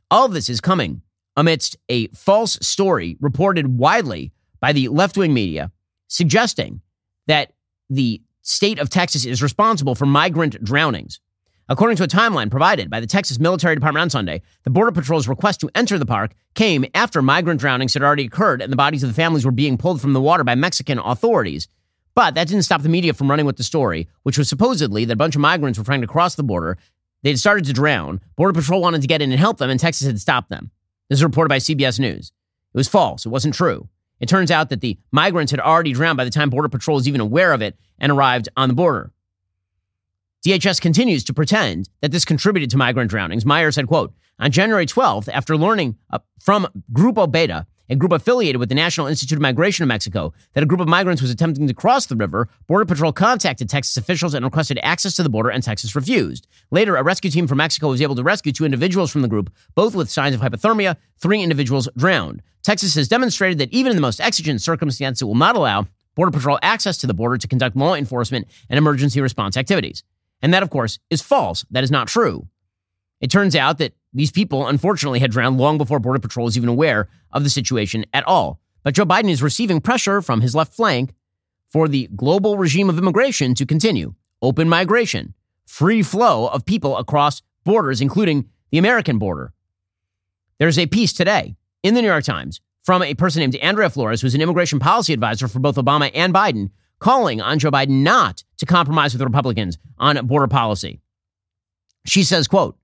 All of this is coming amidst a false story reported widely by the left wing media suggesting that the state of Texas is responsible for migrant drownings. According to a timeline provided by the Texas Military Department on Sunday, the Border Patrol's request to enter the park came after migrant drownings had already occurred and the bodies of the families were being pulled from the water by Mexican authorities. But that didn't stop the media from running with the story, which was supposedly that a bunch of migrants were trying to cross the border. They had started to drown. Border Patrol wanted to get in and help them, and Texas had stopped them. This is reported by CBS News. It was false. It wasn't true. It turns out that the migrants had already drowned by the time Border Patrol was even aware of it and arrived on the border. DHS continues to pretend that this contributed to migrant drownings. Meyer said, quote, on January 12th, after learning uh, from Grupo Beta, a group affiliated with the National Institute of Migration of Mexico, that a group of migrants was attempting to cross the river, Border Patrol contacted Texas officials and requested access to the border, and Texas refused. Later, a rescue team from Mexico was able to rescue two individuals from the group, both with signs of hypothermia. Three individuals drowned. Texas has demonstrated that even in the most exigent circumstances, it will not allow Border Patrol access to the border to conduct law enforcement and emergency response activities. And that, of course, is false. That is not true. It turns out that these people, unfortunately, had drowned long before Border Patrol was even aware of the situation at all. But Joe Biden is receiving pressure from his left flank for the global regime of immigration to continue open migration, free flow of people across borders, including the American border. There's a piece today in the New York Times from a person named Andrea Flores, who's an immigration policy advisor for both Obama and Biden, calling on Joe Biden not to compromise with the Republicans on border policy. She says, quote,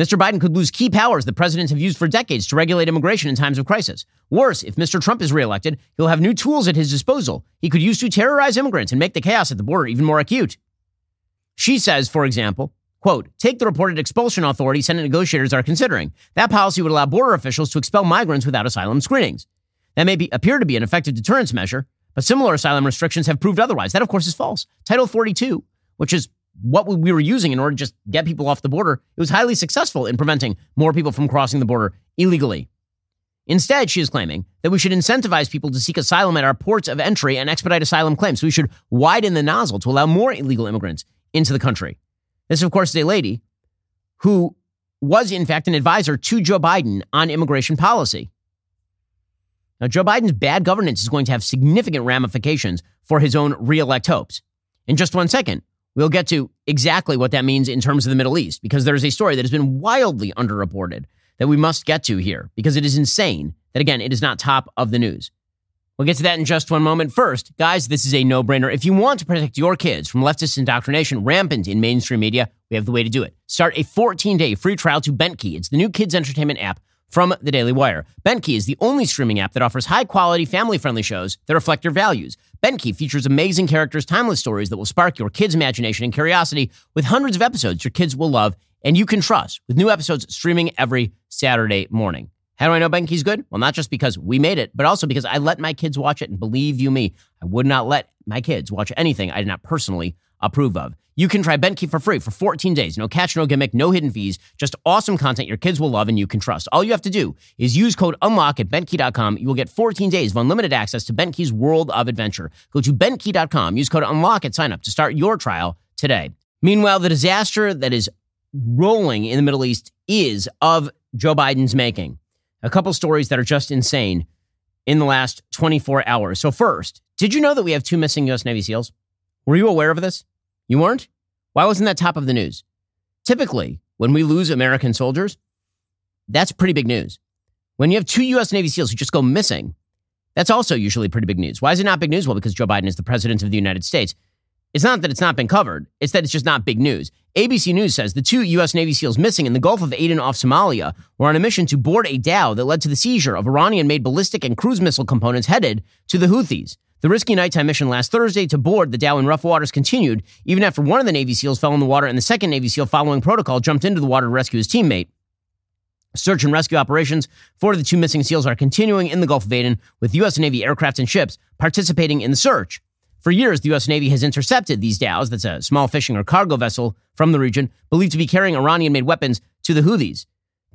Mr. Biden could lose key powers that presidents have used for decades to regulate immigration in times of crisis. Worse, if Mr. Trump is reelected, he'll have new tools at his disposal he could use to terrorize immigrants and make the chaos at the border even more acute. She says, for example, quote, take the reported expulsion authority Senate negotiators are considering. That policy would allow border officials to expel migrants without asylum screenings. That may be, appear to be an effective deterrence measure, but similar asylum restrictions have proved otherwise. That, of course, is false. Title 42, which is what we were using in order to just get people off the border, it was highly successful in preventing more people from crossing the border illegally. Instead, she is claiming that we should incentivize people to seek asylum at our ports of entry and expedite asylum claims. So we should widen the nozzle to allow more illegal immigrants into the country. This, of course, is a lady who was, in fact, an advisor to Joe Biden on immigration policy. Now, Joe Biden's bad governance is going to have significant ramifications for his own reelect hopes. In just one second, we'll get to exactly what that means in terms of the Middle East, because there is a story that has been wildly underreported that we must get to here, because it is insane that, again, it is not top of the news. We'll get to that in just one moment. First, guys, this is a no brainer. If you want to protect your kids from leftist indoctrination rampant in mainstream media, we have the way to do it. Start a 14 day free trial to Bentkey. It's the new kids' entertainment app from the Daily Wire. Bentkey is the only streaming app that offers high quality, family friendly shows that reflect your values. Bentkey features amazing characters, timeless stories that will spark your kids' imagination and curiosity with hundreds of episodes your kids will love and you can trust, with new episodes streaming every Saturday morning. How do I know Bentkey's good? Well, not just because we made it, but also because I let my kids watch it. And believe you me, I would not let my kids watch anything I did not personally approve of. You can try BentKey for free for 14 days. No catch, no gimmick, no hidden fees. Just awesome content your kids will love and you can trust. All you have to do is use code UNLOCK at BentKey.com. You will get 14 days of unlimited access to BentKey's world of adventure. Go to BentKey.com. Use code UNLOCK at sign up to start your trial today. Meanwhile, the disaster that is rolling in the Middle East is of Joe Biden's making. A couple stories that are just insane in the last 24 hours. So, first, did you know that we have two missing U.S. Navy SEALs? Were you aware of this? You weren't? Why wasn't that top of the news? Typically, when we lose American soldiers, that's pretty big news. When you have two U.S. Navy SEALs who just go missing, that's also usually pretty big news. Why is it not big news? Well, because Joe Biden is the president of the United States. It's not that it's not been covered, it's that it's just not big news. ABC News says the two U.S. Navy SEALs missing in the Gulf of Aden off Somalia were on a mission to board a dhow that led to the seizure of Iranian made ballistic and cruise missile components headed to the Houthis. The risky nighttime mission last Thursday to board the dhow in rough waters continued even after one of the Navy SEALs fell in the water and the second Navy SEAL, following protocol, jumped into the water to rescue his teammate. Search and rescue operations for the two missing SEALs are continuing in the Gulf of Aden, with U.S. Navy aircraft and ships participating in the search. For years, the U.S. Navy has intercepted these dhows, that's a small fishing or cargo vessel from the region, believed to be carrying Iranian made weapons to the Houthis.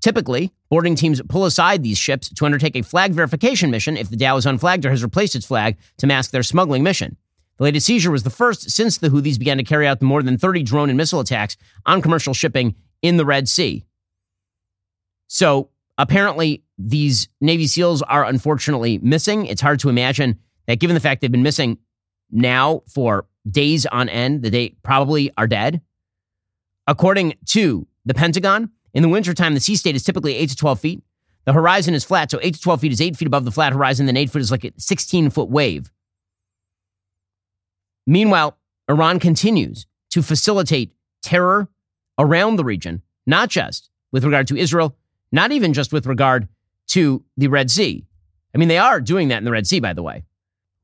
Typically, boarding teams pull aside these ships to undertake a flag verification mission if the dhow is unflagged or has replaced its flag to mask their smuggling mission. The latest seizure was the first since the Houthis began to carry out more than 30 drone and missile attacks on commercial shipping in the Red Sea. So apparently, these Navy SEALs are unfortunately missing. It's hard to imagine that, given the fact they've been missing now for days on end, that they probably are dead. According to the Pentagon, in the wintertime, the sea state is typically 8 to 12 feet. The horizon is flat, so 8 to 12 feet is 8 feet above the flat horizon, then 8 foot is like a 16 foot wave. Meanwhile, Iran continues to facilitate terror around the region, not just with regard to Israel, not even just with regard to the Red Sea. I mean, they are doing that in the Red Sea, by the way.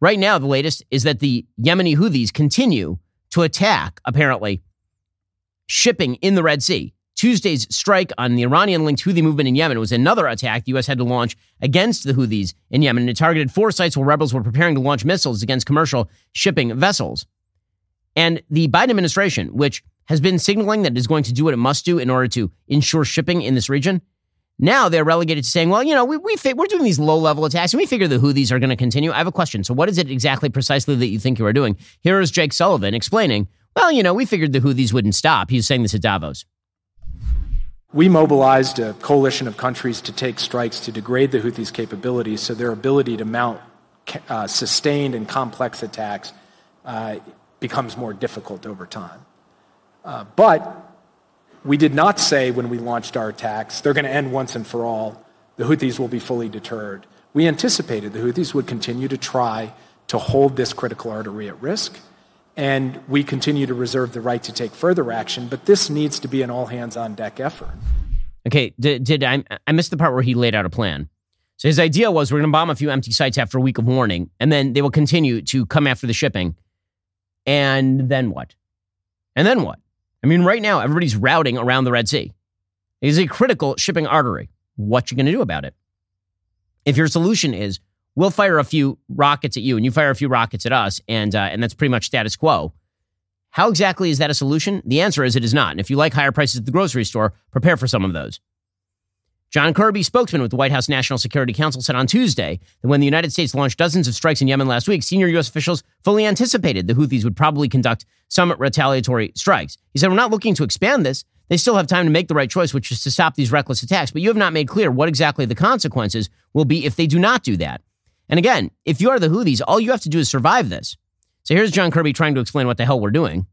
Right now, the latest is that the Yemeni Houthis continue to attack, apparently, shipping in the Red Sea. Tuesday's strike on the Iranian linked Houthi movement in Yemen was another attack the U.S. had to launch against the Houthis in Yemen. It targeted four sites where rebels were preparing to launch missiles against commercial shipping vessels. And the Biden administration, which has been signaling that it is going to do what it must do in order to ensure shipping in this region, now they're relegated to saying, well, you know, we, we we're doing these low level attacks and we figure the Houthis are going to continue. I have a question. So, what is it exactly precisely that you think you are doing? Here is Jake Sullivan explaining, well, you know, we figured the Houthis wouldn't stop. He's saying this at Davos. We mobilized a coalition of countries to take strikes to degrade the Houthis' capabilities so their ability to mount uh, sustained and complex attacks uh, becomes more difficult over time. Uh, but we did not say when we launched our attacks, they're going to end once and for all. The Houthis will be fully deterred. We anticipated the Houthis would continue to try to hold this critical artery at risk, and we continue to reserve the right to take further action, but this needs to be an all hands on deck effort. Okay, did, did I, I missed the part where he laid out a plan. So his idea was we're going to bomb a few empty sites after a week of warning, and then they will continue to come after the shipping. And then what? And then what? I mean, right now, everybody's routing around the Red Sea. It is a critical shipping artery. What you going to do about it? If your solution is we'll fire a few rockets at you and you fire a few rockets at us, and uh, and that's pretty much status quo. How exactly is that a solution? The answer is it is not. And if you like higher prices at the grocery store, prepare for some of those. John Kirby, spokesman with the White House National Security Council, said on Tuesday that when the United States launched dozens of strikes in Yemen last week, senior U.S. officials fully anticipated the Houthis would probably conduct some retaliatory strikes. He said, We're not looking to expand this. They still have time to make the right choice, which is to stop these reckless attacks. But you have not made clear what exactly the consequences will be if they do not do that. And again, if you are the Houthis, all you have to do is survive this. So here's John Kirby trying to explain what the hell we're doing.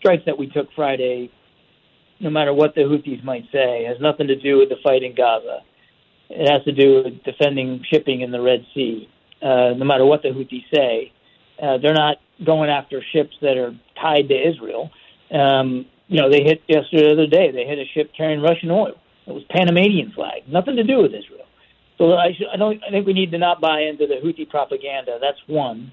Strikes that we took Friday no matter what the Houthis might say, has nothing to do with the fight in Gaza. It has to do with defending shipping in the Red Sea. Uh, no matter what the Houthis say, uh, they're not going after ships that are tied to Israel. Um, you know, they hit yesterday, the other day, they hit a ship carrying Russian oil. It was Panamanian flag, nothing to do with Israel. So I, I don't. I think we need to not buy into the Houthi propaganda. That's one.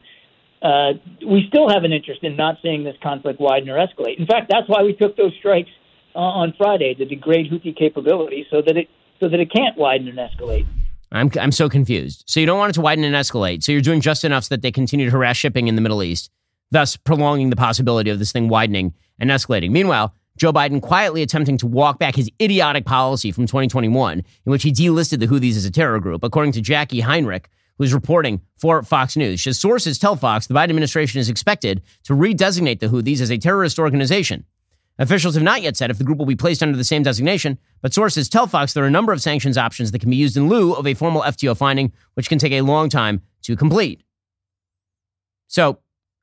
Uh, we still have an interest in not seeing this conflict widen or escalate. In fact, that's why we took those strikes uh, on Friday to degrade Houthi capability so that it so that it can't widen and escalate. I'm I'm so confused. So you don't want it to widen and escalate. So you're doing just enough so that they continue to harass shipping in the Middle East, thus prolonging the possibility of this thing widening and escalating. Meanwhile, Joe Biden quietly attempting to walk back his idiotic policy from 2021, in which he delisted the Houthis as a terror group, according to Jackie Heinrich, who's reporting for Fox News. She sources tell Fox the Biden administration is expected to redesignate the Houthis as a terrorist organization. Officials have not yet said if the group will be placed under the same designation, but sources tell Fox there are a number of sanctions options that can be used in lieu of a formal FTO finding, which can take a long time to complete. So,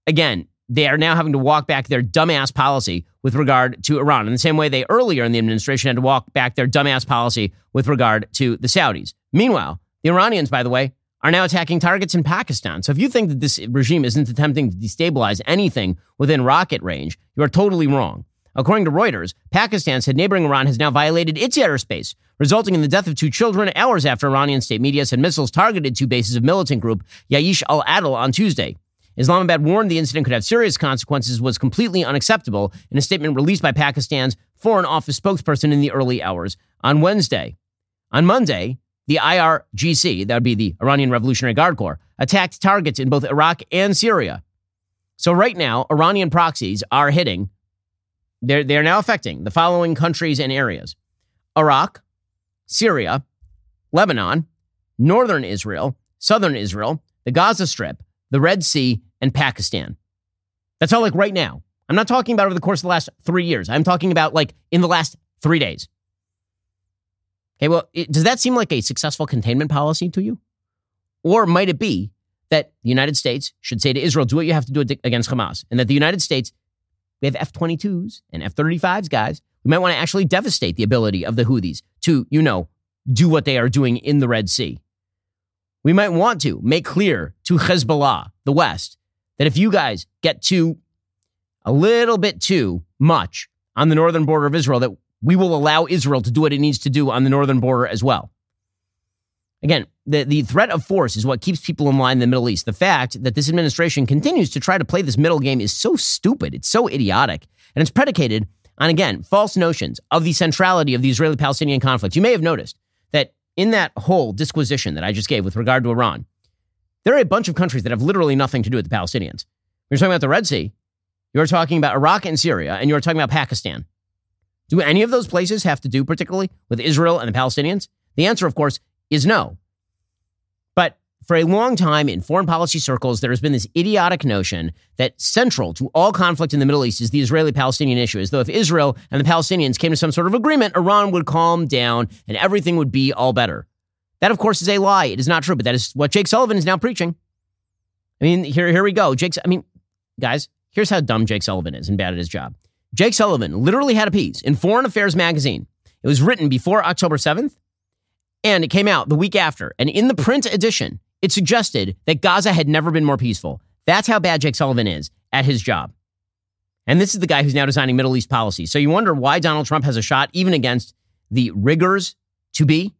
again, they are now having to walk back their dumbass policy with regard to Iran in the same way they earlier in the administration had to walk back their dumbass policy with regard to the Saudis. Meanwhile, the Iranians, by the way, are now attacking targets in Pakistan. So if you think that this regime isn't attempting to destabilize anything within rocket range, you are totally wrong. According to Reuters, Pakistan said neighboring Iran has now violated its airspace, resulting in the death of two children hours after Iranian state media said missiles targeted two bases of militant group Jaish al-Adl on Tuesday. Islamabad warned the incident could have serious consequences was completely unacceptable in a statement released by Pakistan's Foreign Office spokesperson in the early hours on Wednesday. On Monday, the IRGC, that would be the Iranian Revolutionary Guard Corps, attacked targets in both Iraq and Syria. So right now, Iranian proxies are hitting, they're, they're now affecting the following countries and areas Iraq, Syria, Lebanon, northern Israel, southern Israel, the Gaza Strip, the Red Sea, and Pakistan. That's all like right now. I'm not talking about over the course of the last three years. I'm talking about like in the last three days. Okay, well, it, does that seem like a successful containment policy to you? Or might it be that the United States should say to Israel, do what you have to do against Hamas, and that the United States, we have F 22s and F 35s, guys. We might want to actually devastate the ability of the Houthis to, you know, do what they are doing in the Red Sea. We might want to make clear to Hezbollah, the West, that if you guys get too, a little bit too much on the northern border of Israel, that we will allow Israel to do what it needs to do on the northern border as well. Again, the, the threat of force is what keeps people in line in the Middle East. The fact that this administration continues to try to play this middle game is so stupid. It's so idiotic. And it's predicated on, again, false notions of the centrality of the Israeli Palestinian conflict. You may have noticed that in that whole disquisition that I just gave with regard to Iran, there are a bunch of countries that have literally nothing to do with the Palestinians. You're talking about the Red Sea, you're talking about Iraq and Syria, and you're talking about Pakistan. Do any of those places have to do particularly with Israel and the Palestinians? The answer, of course, is no. For a long time in foreign policy circles, there has been this idiotic notion that central to all conflict in the Middle East is the Israeli Palestinian issue, as though if Israel and the Palestinians came to some sort of agreement, Iran would calm down and everything would be all better. That, of course, is a lie. It is not true, but that is what Jake Sullivan is now preaching. I mean, here, here we go. Jake's, I mean, guys, here's how dumb Jake Sullivan is and bad at his job. Jake Sullivan literally had a piece in Foreign Affairs magazine. It was written before October 7th, and it came out the week after. And in the print edition, it suggested that Gaza had never been more peaceful. That's how bad Jake Sullivan is at his job. And this is the guy who's now designing Middle East policy. So you wonder why Donald Trump has a shot even against the riggers to be?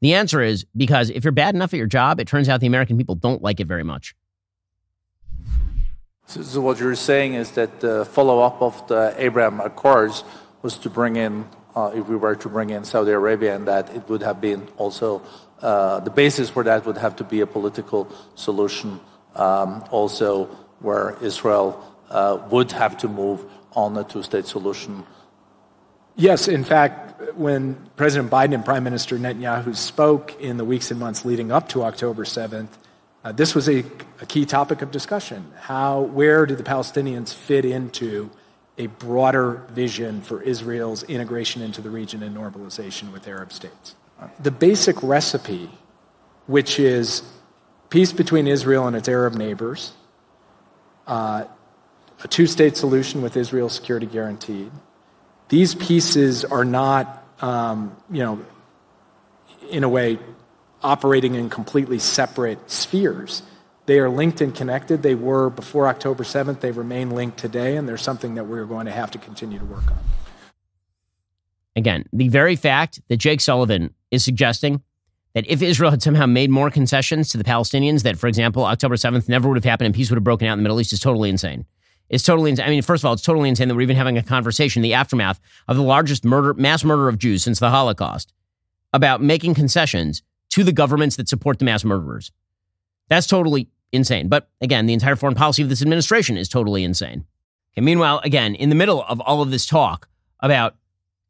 The answer is because if you're bad enough at your job, it turns out the American people don't like it very much. So, so what you're saying is that the follow-up of the Abraham Accords was to bring in, uh, if we were to bring in Saudi Arabia, and that it would have been also uh, the basis for that would have to be a political solution, um, also where Israel uh, would have to move on a two-state solution. Yes, in fact, when President Biden and Prime Minister Netanyahu spoke in the weeks and months leading up to October 7th, uh, this was a, a, key topic of discussion. How, where do the Palestinians fit into a broader vision for Israel's integration into the region and normalization with Arab states? The basic recipe, which is peace between Israel and its Arab neighbors, uh, a two state solution with Israel's security guaranteed. These pieces are not, um, you know, in a way, operating in completely separate spheres. They are linked and connected. They were before October 7th. They remain linked today, and they're something that we're going to have to continue to work on. Again, the very fact that Jake Sullivan is suggesting that if Israel had somehow made more concessions to the Palestinians, that, for example, October 7th never would have happened and peace would have broken out in the Middle East is totally insane. It's totally insane. I mean, first of all, it's totally insane that we're even having a conversation in the aftermath of the largest murder, mass murder of Jews since the Holocaust about making concessions to the governments that support the mass murderers. That's totally insane. But again, the entire foreign policy of this administration is totally insane. Meanwhile, again, in the middle of all of this talk about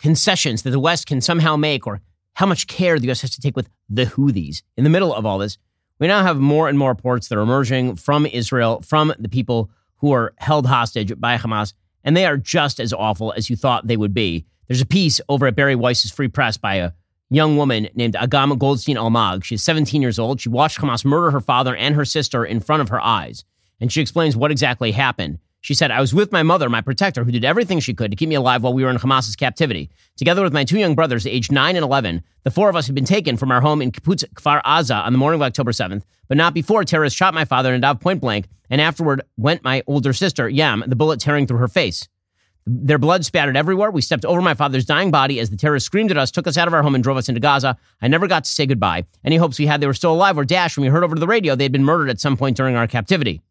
concessions that the West can somehow make or how much care the U.S. has to take with the Houthis, in the middle of all this, we now have more and more reports that are emerging from Israel, from the people who are held hostage by Hamas, and they are just as awful as you thought they would be. There's a piece over at Bari Weiss's Free Press by a young woman named Agama Goldstein Almog. She's 17 years old. She watched Hamas murder her father and her sister in front of her eyes. And she explains what exactly happened. She said, I was with my mother, my protector, who did everything she could to keep me alive while we were in Hamas's captivity. Together with my two young brothers, aged 9 and 11, the four of us had been taken from our home in Kibbutz Kfar Aza on the morning of October 7th, but not before terrorists shot my father and Nadav point blank, and afterward went my older sister, Yam, the bullet tearing through her face. Their blood spattered everywhere. We stepped over my father's dying body as the terrorists screamed at us, took us out of our home, and drove us into Gaza. I never got to say goodbye. Any hopes we had they were still alive were dashed when we heard over the radio they had been murdered at some point during our captivity.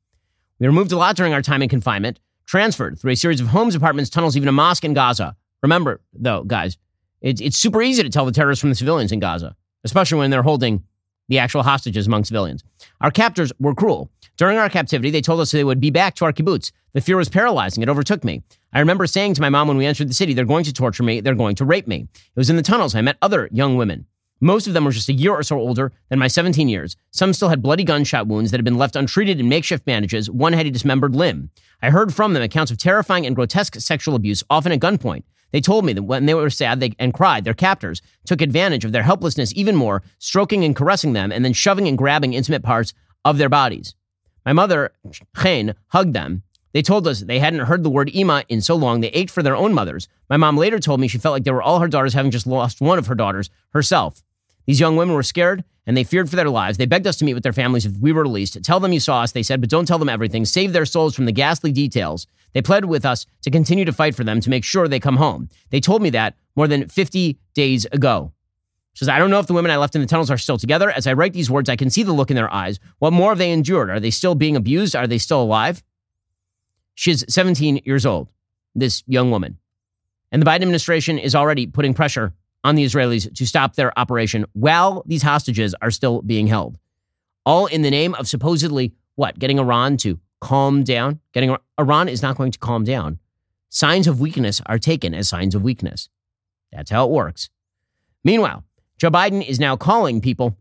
We were moved a lot during our time in confinement, transferred through a series of homes, apartments, tunnels, even a mosque in Gaza. Remember, though, guys, it's, it's super easy to tell the terrorists from the civilians in Gaza, especially when they're holding the actual hostages among civilians. Our captors were cruel. During our captivity, they told us they would be back to our kibbutz. The fear was paralyzing. It overtook me. I remember saying to my mom when we entered the city, they're going to torture me. They're going to rape me. It was in the tunnels. I met other young women. Most of them were just a year or so older than my 17 years. Some still had bloody gunshot wounds that had been left untreated in makeshift bandages. One had a dismembered limb. I heard from them accounts of terrifying and grotesque sexual abuse, often at gunpoint. They told me that when they were sad they, and cried, their captors took advantage of their helplessness even more, stroking and caressing them, and then shoving and grabbing intimate parts of their bodies. My mother, Chen, hugged them. They told us they hadn't heard the word Ima in so long they ached for their own mothers. My mom later told me she felt like they were all her daughters having just lost one of her daughters, herself. These young women were scared and they feared for their lives. They begged us to meet with their families if we were released. Tell them you saw us, they said, but don't tell them everything. Save their souls from the ghastly details. They pled with us to continue to fight for them to make sure they come home. They told me that more than 50 days ago. She says, I don't know if the women I left in the tunnels are still together. As I write these words, I can see the look in their eyes. What more have they endured? Are they still being abused? Are they still alive? She's 17 years old, this young woman. And the Biden administration is already putting pressure on the Israelis to stop their operation while these hostages are still being held. All in the name of supposedly what? Getting Iran to calm down? Getting Iran is not going to calm down. Signs of weakness are taken as signs of weakness. That's how it works. Meanwhile, Joe Biden is now calling people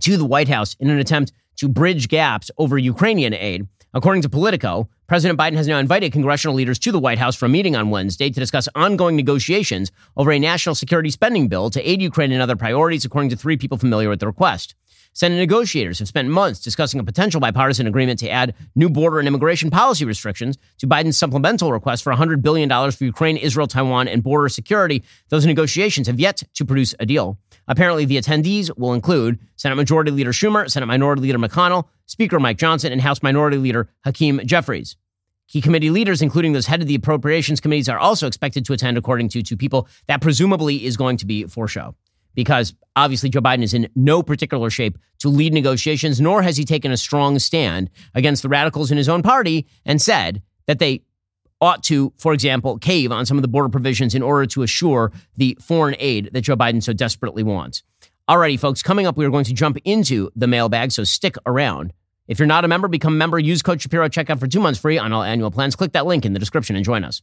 to the White House in an attempt to bridge gaps over Ukrainian aid. According to Politico, President Biden has now invited congressional leaders to the White House for a meeting on Wednesday to discuss ongoing negotiations over a national security spending bill to aid Ukraine and other priorities, according to three people familiar with the request. Senate negotiators have spent months discussing a potential bipartisan agreement to add new border and immigration policy restrictions to Biden's supplemental request for $100 billion for Ukraine, Israel, Taiwan, and border security. Those negotiations have yet to produce a deal. Apparently, the attendees will include Senate Majority Leader Schumer, Senate Minority Leader McConnell, Speaker Mike Johnson, and House Minority Leader Hakeem Jeffries. Key committee leaders, including those head of the appropriations committees, are also expected to attend, according to two people. That presumably is going to be for show because obviously Joe Biden is in no particular shape to lead negotiations, nor has he taken a strong stand against the radicals in his own party and said that they ought to, for example, cave on some of the border provisions in order to assure the foreign aid that Joe Biden so desperately wants. Alrighty, folks, coming up, we are going to jump into the mailbag, so stick around. If you're not a member, become a member. Use code Shapiro checkout for two months free on all annual plans. Click that link in the description and join us.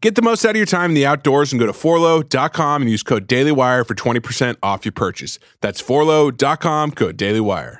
Get the most out of your time in the outdoors and go to forloh.com and use code DailyWire for 20% off your purchase. That's forloh.com, code DailyWire.